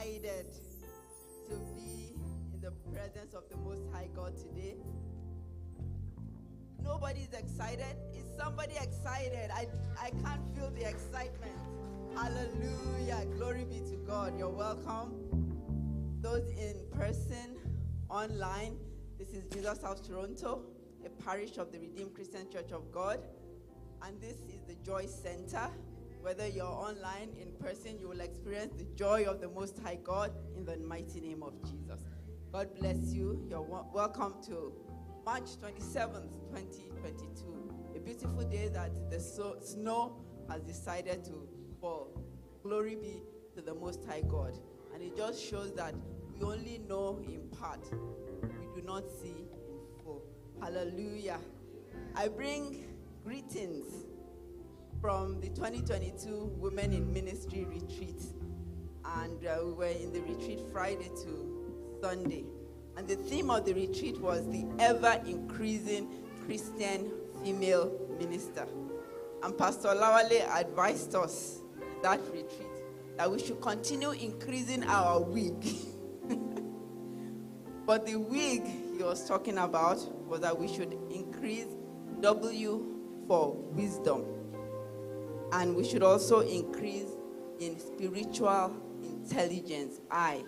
excited to be in the presence of the Most High God today? Nobody's excited. Is somebody excited? I, I can't feel the excitement. Hallelujah. Glory be to God. You're welcome. Those in person, online, this is Jesus House Toronto, a parish of the Redeemed Christian Church of God. And this is the Joy Center. Whether you're online, in person, you will experience the joy of the Most High God in the mighty name of Jesus. God bless you. You're welcome to March 27th, 2022. A beautiful day that the so- snow has decided to fall. Glory be to the Most High God. And it just shows that we only know in part, we do not see in full. Hallelujah. I bring greetings from the 2022 Women in Ministry retreat. And uh, we were in the retreat Friday to Sunday. And the theme of the retreat was the ever increasing Christian female minister. And Pastor Lawale advised us that retreat that we should continue increasing our wig. but the wig he was talking about was that we should increase W for wisdom. And we should also increase in spiritual intelligence, I.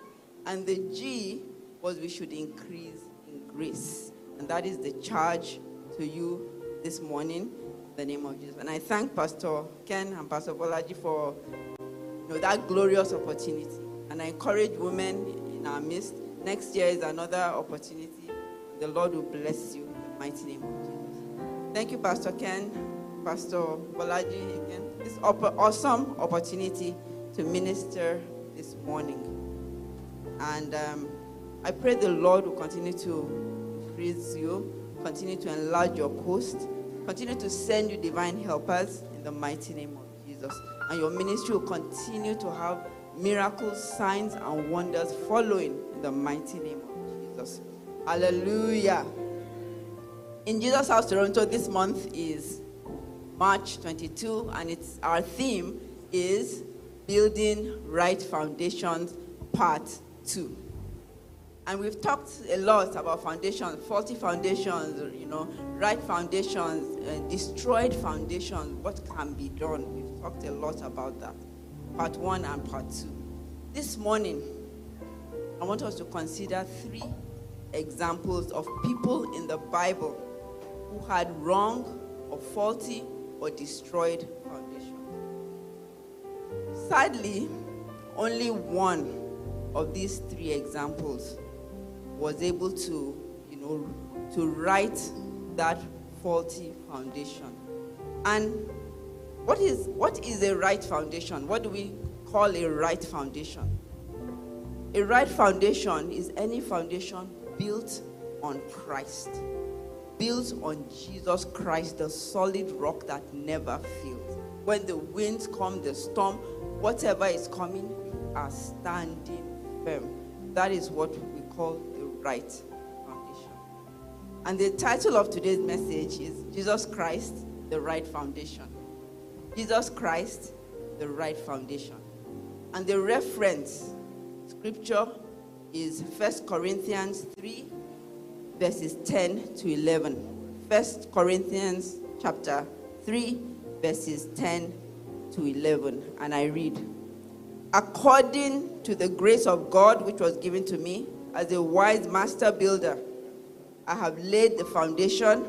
And the G was we should increase in grace. And that is the charge to you this morning in the name of Jesus. And I thank Pastor Ken and Pastor Bolaji for you know, that glorious opportunity. And I encourage women in our midst. Next year is another opportunity. The Lord will bless you in the mighty name of Jesus. Thank you, Pastor Ken, Pastor Bolaji again. This awesome opportunity to minister this morning. And um, I pray the Lord will continue to increase you, continue to enlarge your coast, continue to send you divine helpers in the mighty name of Jesus. And your ministry will continue to have miracles, signs, and wonders following in the mighty name of Jesus. Hallelujah. In Jesus House Toronto, this month is March 22, and it's our theme is Building Right Foundations, Part 2. And we've talked a lot about foundations, faulty foundations, you know, right foundations, uh, destroyed foundations, what can be done. We've talked a lot about that, part one and part two. This morning, I want us to consider three examples of people in the Bible who had wrong or faulty or destroyed foundation. Sadly, only one of these three examples was able to, you know, to right that faulty foundation. And what is what is a right foundation? What do we call a right foundation? A right foundation is any foundation built on Christ, built on Jesus Christ, the solid rock that never fails. When the winds come, the storm, whatever is coming, you are standing firm. That is what we call the right foundation. And the title of today's message is Jesus Christ, the right foundation. Jesus Christ, the right foundation. And the reference scripture is 1 Corinthians 3, verses 10 to 11. 1 Corinthians chapter 3, verses 10 to 11. And I read, According to the grace of God which was given to me as a wise master builder, I have laid the foundation,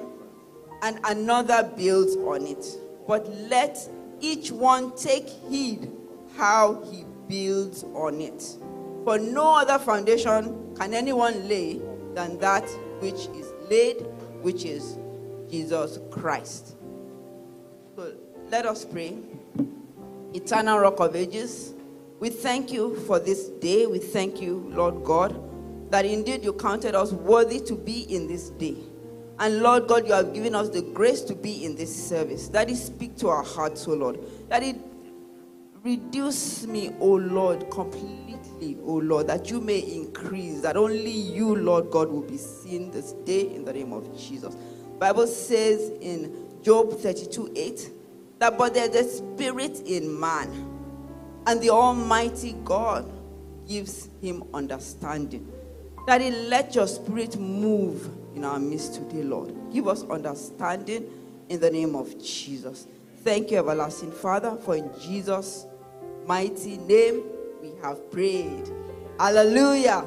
and another builds on it. But let each one take heed how he builds on it. For no other foundation can anyone lay than that which is laid, which is Jesus Christ. So let us pray. Eternal Rock of Ages, we thank you for this day. We thank you, Lord God, that indeed you counted us worthy to be in this day. And Lord God, you have given us the grace to be in this service. That it speak to our hearts, O Lord. That it reduce me, O Lord, completely, O Lord, that you may increase, that only you, Lord God, will be seen this day in the name of Jesus. Bible says in Job 32 8 that but there's a spirit in man, and the Almighty God gives him understanding. Daddy, let your spirit move in our midst today, Lord. Give us understanding in the name of Jesus. Thank you, everlasting Father, for in Jesus' mighty name we have prayed. Hallelujah.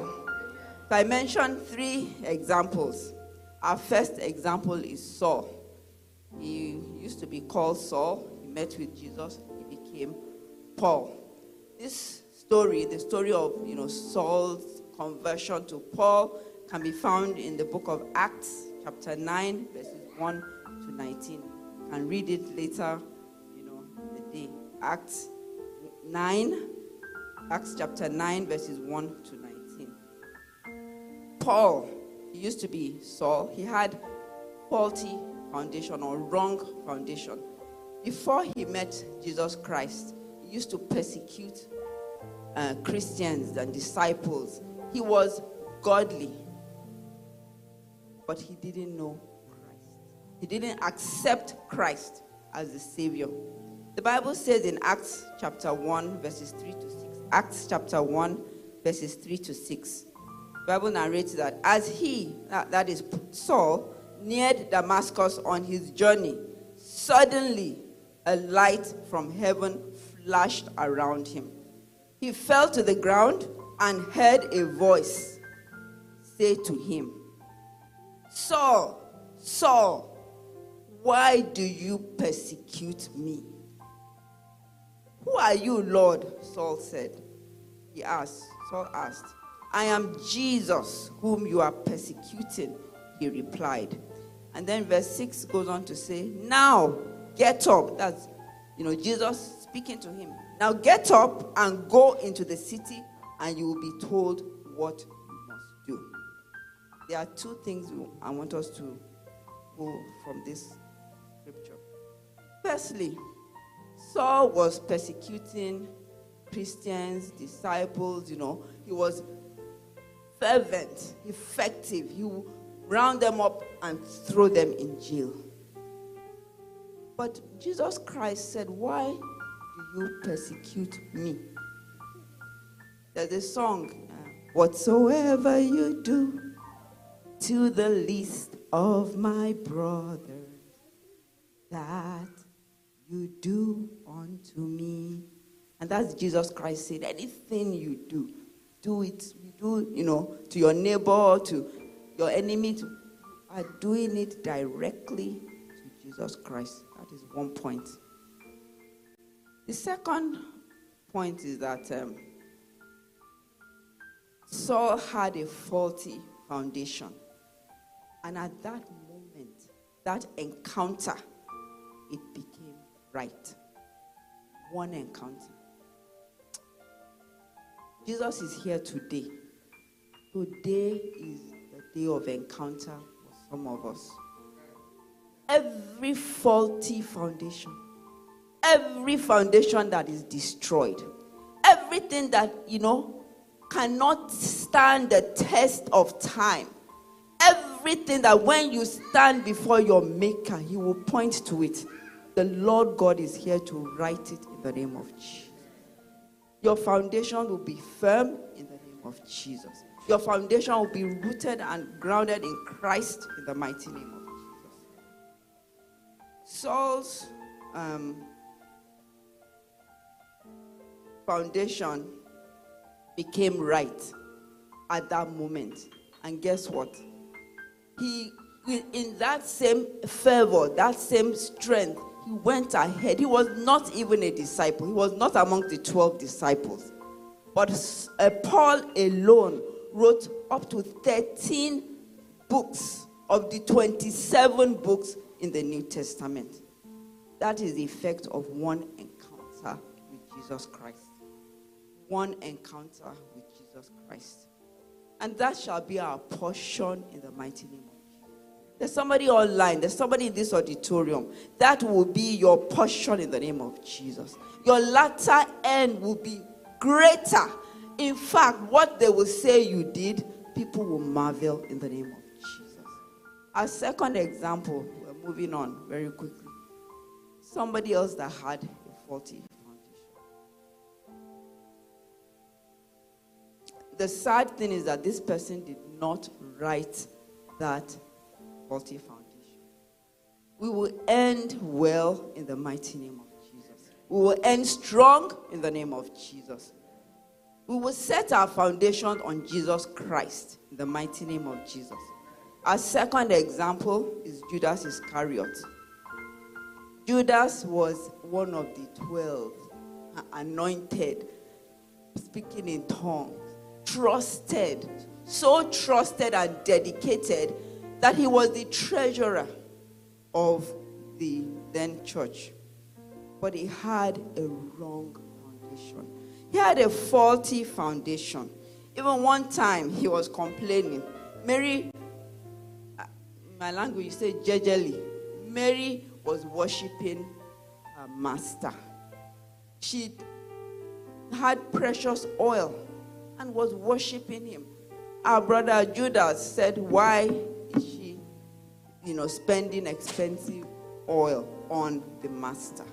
I mentioned three examples. Our first example is Saul. He used to be called Saul. He met with Jesus. He became Paul. This story, the story of you know Saul's conversion to Paul, can be found in the book of Acts, chapter 9, verses 1 to 19. You can read it later, you know, the day. Acts 9, Acts chapter 9, verses 1 to 19. Paul, he used to be Saul, he had faulty foundation or wrong foundation. Before he met Jesus Christ, he used to persecute uh, Christians and disciples. He was godly, but he didn't know Christ. He didn't accept Christ as the Savior. The Bible says in Acts chapter 1, verses 3 to 6. Acts chapter 1, verses 3 to 6. The Bible narrates that as he, that, that is Saul, neared Damascus on his journey, suddenly a light from heaven flashed around him. He fell to the ground and heard a voice say to him, Saul, Saul, why do you persecute me? Who are you, Lord? Saul said. He asked, Saul asked, I am Jesus, whom you are persecuting, he replied. And then verse 6 goes on to say, Now get up. That's, you know, Jesus speaking to him. Now get up and go into the city, and you will be told what you must do. There are two things I want us to go from this scripture. Firstly, Saul was persecuting Christians, disciples, you know, he was fervent, effective. He would round them up and throw them in jail. But Jesus Christ said, Why do you persecute me? There's a song, uh, Whatsoever you do to the least of my brothers, that you do unto me. And that's Jesus Christ said, anything you do, do it, you do, you know, to your neighbor, to your enemy, to, are doing it directly to Jesus Christ. That is one point. The second point is that um, Saul had a faulty foundation. And at that moment, that encounter, it became right. One encounter. Jesus is here today. Today is the day of encounter for some of us. Every faulty foundation, every foundation that is destroyed, everything that, you know, cannot stand the test of time, everything that when you stand before your Maker, He will point to it. The Lord God is here to right it in the name of Jesus. Your foundation will be firm in the name of Jesus. Your foundation will be rooted and grounded in Christ in the mighty name of Jesus. Saul's um, foundation became right at that moment. And guess what? He, in that same fervor, that same strength, he went ahead. He was not even a disciple, he was not among the 12 disciples. But uh, Paul alone wrote up to 13 books of the 27 books in the New Testament. That is the effect of one encounter with Jesus Christ. One encounter with Jesus Christ. And that shall be our portion in the mighty name of there's somebody online, there's somebody in this auditorium. That will be your portion in the name of Jesus. Your latter end will be greater. In fact, what they will say you did, people will marvel in the name of Jesus. Our second example, we're moving on very quickly. Somebody else that had a faulty foundation. the sad thing is that this person did not right that faulty foundation. We will end well in the mighty name of Jesus. We will end strong in the name of Jesus. We will set our foundation on Jesus Christ in the mighty name of Jesus. Our second example is Judas Iscariot. Judas was one of the 12 anointed, speaking in tongues, trusted, so trusted and dedicated that he was the treasurer of the then church. But he had a wrong foundation. He had a faulty foundation. Even one time he was complaining. Mary, uh, my language, you say jejely. Mary was worshiping her master. She had precious oil and was worshiping him. Our brother Judas said, Why you know, spending expensive oil on the master?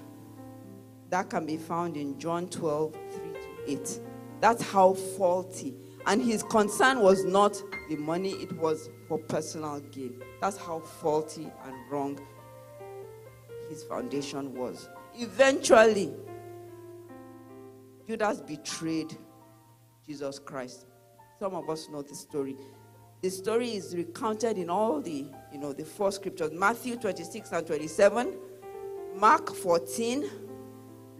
That can be found in John 12, 3 to 8. That's how faulty. And his concern was not the money, it was for personal gain. That's how faulty and wrong his foundation was. Eventually, Judas betrayed Jesus Christ. Some of us know the story. The story is recounted in all the, you know, the four scriptures Matthew 26 and 27, Mark 14,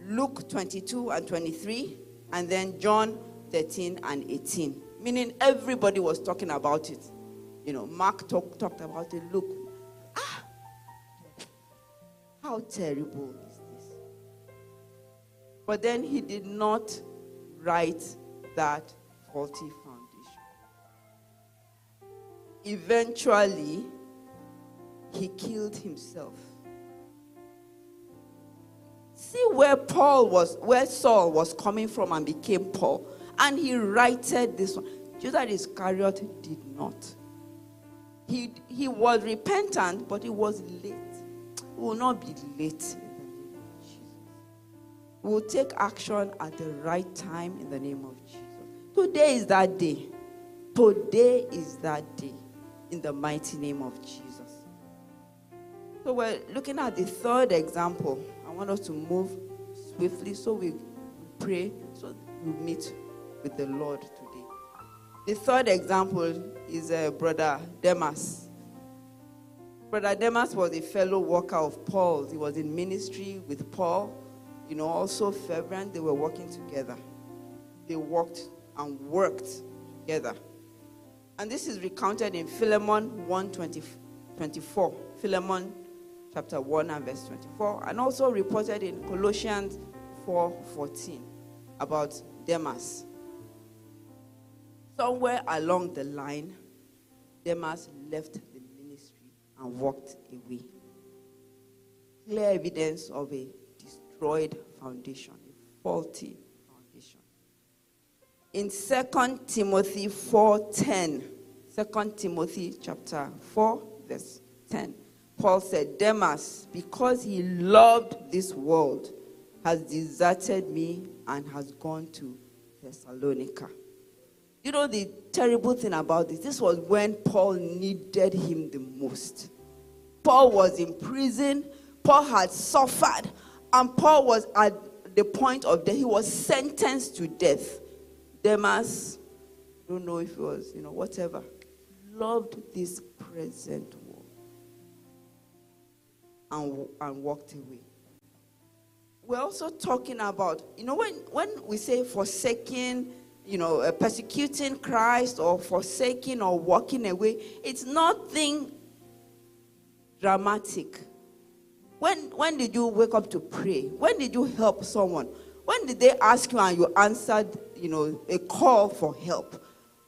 Luke 22 and 23, and then John 13 and 18. Meaning everybody was talking about it. You know, Mark talk, talked about it. Luke, ah, how terrible is this? But then he did not right that faulty. Eventually, he killed himself. See where Paul was, where Saul was coming from and became Paul. And he righted this one. Judas Iscariot did not. He, he was repentant, but he was late. Will not be late We will take action at the right time in the name of Jesus. Today is that day. Today is that day in the mighty name of Jesus. So we're looking at the third example. I want us to move swiftly so we pray, so we meet with the Lord today. The third example is uh, Brother Demas. Brother Demas was a fellow worker of Paul's. He was in ministry with Paul, you know, also fervent. They were working together. They worked and worked together. And this is recounted in Philemon 1 20, 24. Philemon chapter 1 and verse 24. And also reported in Colossians 4 14 about Demas. Somewhere along the line, Demas left the ministry and walked away. Clear evidence of a destroyed foundation, a faulty in 2 Timothy 4:10. 2 Timothy chapter 4 verse 10. Paul said, Demas, because he loved this world, has deserted me and has gone to Thessalonica. You know the terrible thing about this? This was when Paul needed him the most. Paul was in prison, Paul had suffered, and Paul was at the point of death. He was sentenced to death. Demas, don't know if it was, you know, whatever, loved this present world and, and walked away. We're also talking about, you know, when, when we say forsaking, you know, uh, persecuting Christ or forsaking or walking away, it's nothing dramatic. When, when did you wake up to pray? When did you help someone? When did they ask you and you answered you know, a call for help?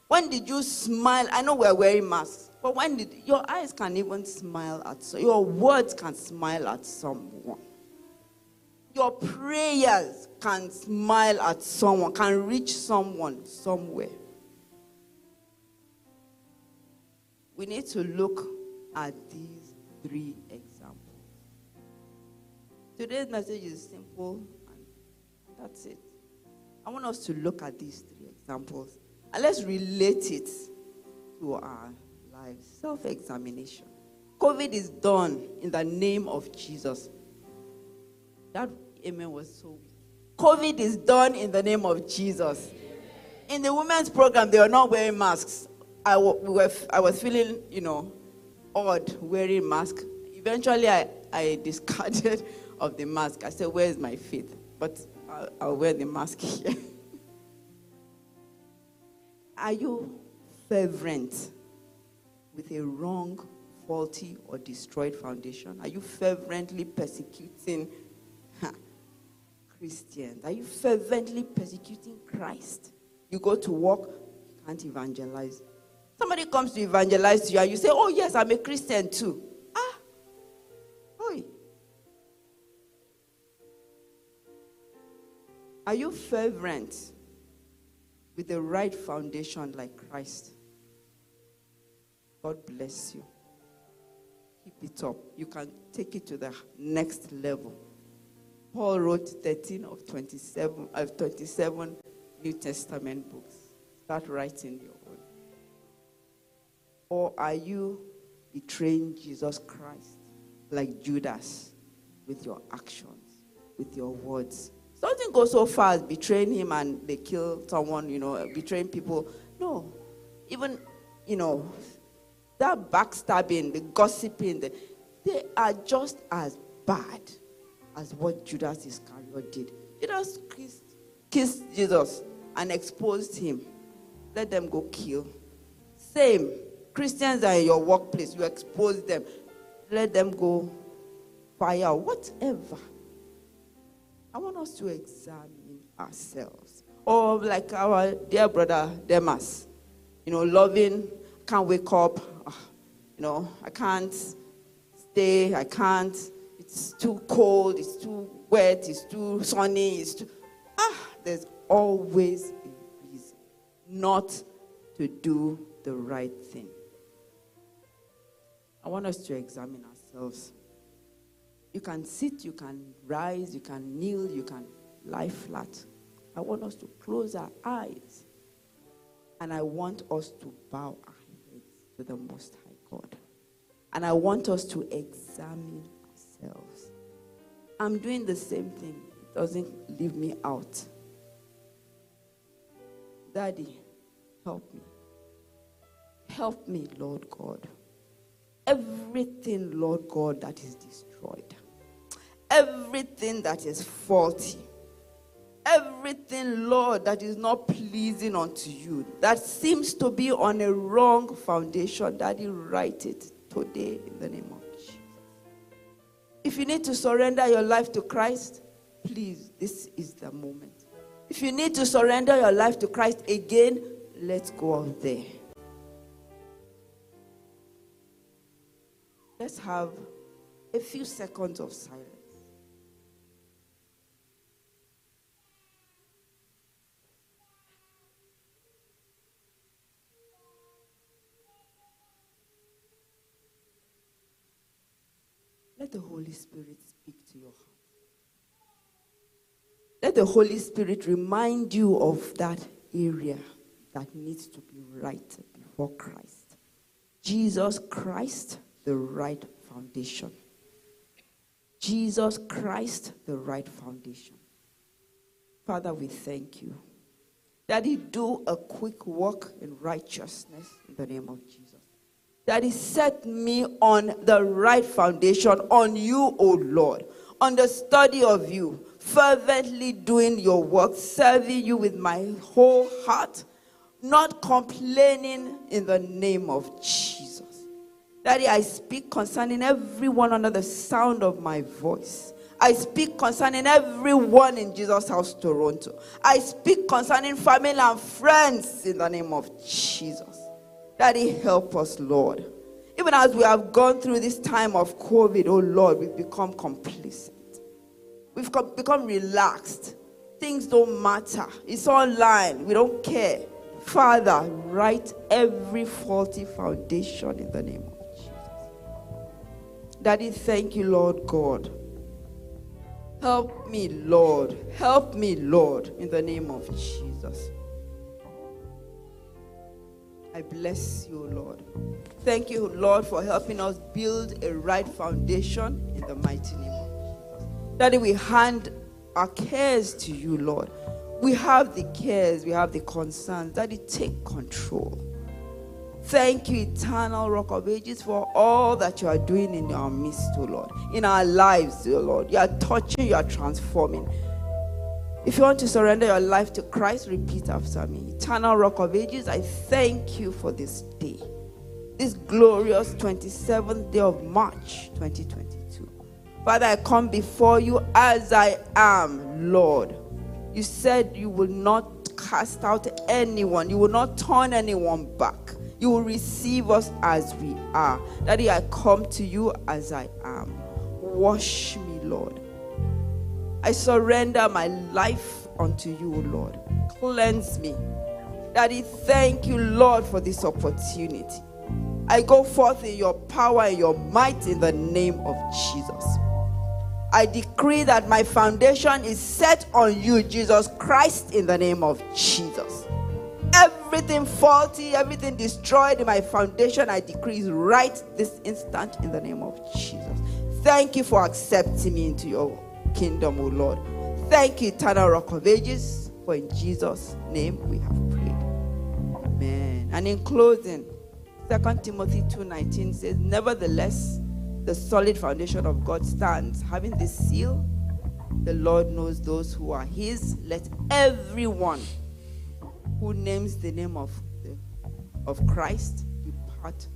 When did you smile? I know we're wearing masks, but when did your eyes can even smile at so your words can smile at someone. Your prayers can smile at someone, can reach someone somewhere. We need to look at these three examples. Today's message is simple, and that's it. I want us to look at these three examples And let's relate it to our lives. Self examination. COVID is done in the name of Jesus. That amen was so weak. COVID is done in the name of Jesus. In the women's program, they were not wearing masks. I, w- we I was feeling, you know, odd wearing mask. Eventually, I, I discarded of the mask. I said, Where's my faith? But I'll, I'll wear the mask here. Are you fervent with a wrong, faulty, or destroyed foundation? Are you fervently persecuting ha, Christians? Are you fervently persecuting Christ? You go to work, you can't evangelize. Somebody comes to evangelize you, and you say, Oh, yes, I'm a Christian too. Are you fervent with the right foundation like Christ? God bless you. Keep it up. You can take it to the next level. Paul wrote 13 of 27 of 27 New Testament books. Start writing your own. Or are you betraying Jesus Christ like Judas with your actions, with your words? Something goes so far as betraying him and they kill someone, you know, betraying people. No. Even, you know, that backstabbing, the gossiping, the, they are just as bad as what Judas Iscariot did. Judas kissed, kissed Jesus and exposed him. Let them go kill. Same. Christians are in your workplace, you expose them. Let them go fire, whatever. I want us to examine ourselves. Or like our dear brother Demas, you know, loving, can't wake up, ah, you know, I can't stay, I can't, it's too cold, it's too wet, it's too sunny, it's too, ah, there's always a reason not to do the right thing. I want us to examine ourselves. You can sit, you can rise, you can kneel, you can lie flat. I want us to close our eyes. And I want us to bow our heads to the Most High God. And I want us to examine ourselves. I'm doing the same thing, it doesn't leave me out. Daddy, help me. Help me, Lord God. Everything, Lord God, that is destroyed, everything that is faulty, everything, Lord, that is not pleasing unto you, that seems to be on a wrong foundation, Daddy, right it today in the name of Jesus. If you need to surrender your life to Christ, please, this is the moment. If you need to surrender your life to Christ again, let's go out there. Let's have a few seconds of silence. Let the Holy Spirit speak to your heart. Let the Holy Spirit remind you of that area that needs to be right before Christ. Jesus Christ, the right foundation. Jesus Christ, the right foundation. Father, we thank you. That He do a quick walk in righteousness in the name of Jesus. That He set me on the right foundation, on you, O Lord, on the study of you, fervently doing your work, serving you with my whole heart, not complaining in the name of Jesus. Daddy, I speak concerning everyone under the sound of my voice. I speak concerning everyone in Jesus House Toronto. I speak concerning family and friends in the name of Jesus. Daddy, help us, Lord. Even as we have gone through this time of COVID, oh Lord, we've become complacent. We've co- become relaxed. Things don't matter. It's online. We don't care. Father, right every faulty foundation in the name of Jesus. Daddy, thank you, Lord God. Help me, Lord. Help me, Lord, in the name of Jesus. I bless you, Lord. Thank you, Lord, for helping us build a right foundation in the mighty name of Jesus. Daddy, we hand our cares to you, Lord. We have the cares, we have the concerns. Daddy, take control. Thank you, eternal rock of ages, for all that you are doing in our midst, O Lord, in our lives, O Lord. You are touching, you are transforming. If you want to surrender your life to Christ, repeat after me. Eternal Rock of Ages, I thank you for this day, this glorious 27th day of March 2022. Father, I come before you as I am, Lord. You said you will not cast out anyone, you will not turn anyone back. You will receive us as we are. Daddy, I come to you as I am. Wash me, Lord. I surrender my life unto you, O Lord. Cleanse me. Daddy, thank you, Lord, for this opportunity. I go forth in your power and your might in the name of Jesus. I decree that my foundation is set on you, Jesus Christ, in the name of Jesus. Everything faulty, everything destroyed in my foundation, I decree right this instant in the name of Jesus. Thank you for accepting me into your kingdom, O Lord. Thank you, eternal rock of ages, for in Jesus' name we have prayed. Amen. And in closing, 2 Timothy 2:19 says, Nevertheless, the solid foundation of God stands, having this seal. The Lord knows those who are his. Let everyone who names the name of, the, of Christ depart.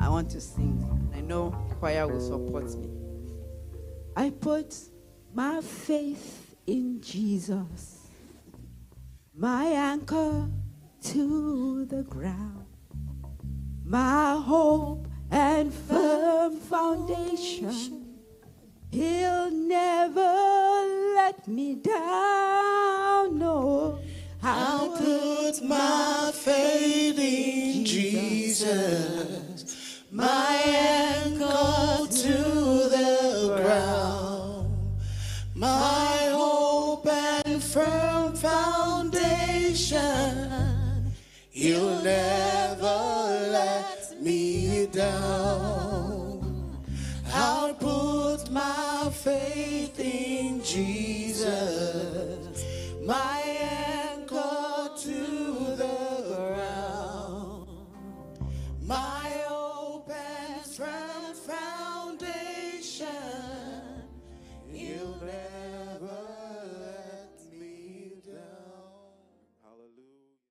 I want to sing. I know choir will support me. I put my faith in Jesus, my anchor to the ground, my hope and firm foundation. He'll never let me down. No, I'll put my faith in